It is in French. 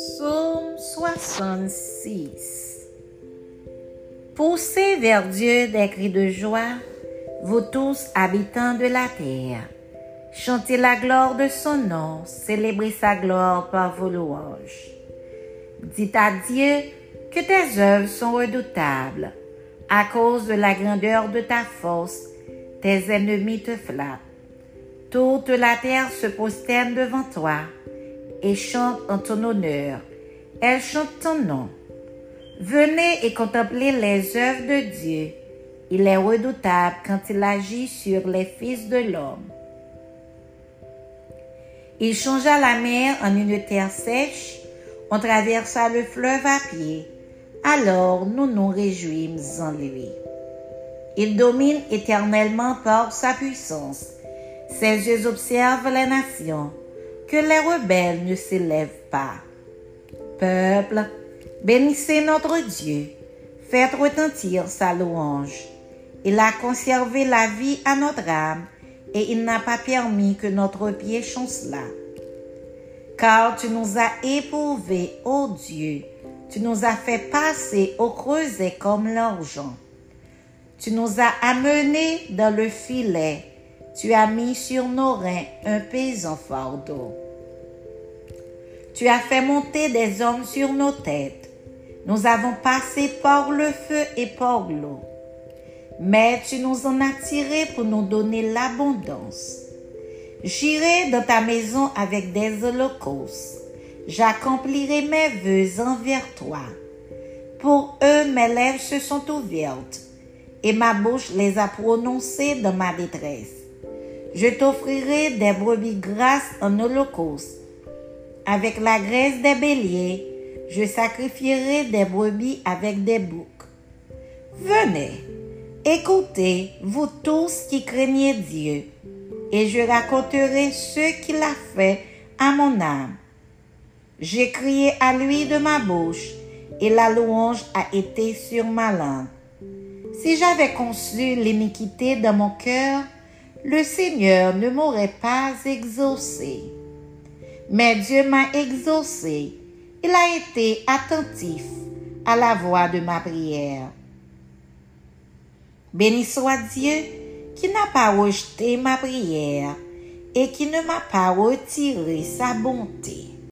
Psaume 66 Poussez vers Dieu des cris de joie, vous tous habitants de la terre. Chantez la gloire de son nom, célébrez sa gloire par vos louanges. Dites à Dieu que tes œuvres sont redoutables. À cause de la grandeur de ta force, tes ennemis te flattent. Toute la terre se prosterne devant toi et chante en ton honneur. Elle chante ton nom. Venez et contemplez les œuvres de Dieu. Il est redoutable quand il agit sur les fils de l'homme. Il changea la mer en une terre sèche, on traversa le fleuve à pied. Alors nous nous réjouîmes en lui. Il domine éternellement par sa puissance. Ses yeux observent les nations que les rebelles ne s'élèvent pas. Peuple, bénissez notre Dieu, faites retentir sa louange. Il a conservé la vie à notre âme et il n'a pas permis que notre pied chancela. Car tu nous as éprouvés, ô Dieu, tu nous as fait passer au creuset comme l'argent. Tu nous as amenés dans le filet tu as mis sur nos reins un pesant fardeau. Tu as fait monter des hommes sur nos têtes. Nous avons passé par le feu et par l'eau. Mais tu nous en as tirés pour nous donner l'abondance. J'irai dans ta maison avec des holocaustes. J'accomplirai mes vœux envers toi. Pour eux, mes lèvres se sont ouvertes et ma bouche les a prononcées dans ma détresse. Je t'offrirai des brebis grasses en holocauste. Avec la graisse des béliers, je sacrifierai des brebis avec des boucs. Venez, écoutez, vous tous qui craignez Dieu, et je raconterai ce qu'il a fait à mon âme. J'ai crié à lui de ma bouche, et la louange a été sur ma langue. Si j'avais conçu l'iniquité dans mon cœur, le Seigneur ne m'aurait pas exaucé. Mais Dieu m'a exaucé. Il a été attentif à la voix de ma prière. Béni soit Dieu qui n'a pas rejeté ma prière et qui ne m'a pas retiré sa bonté.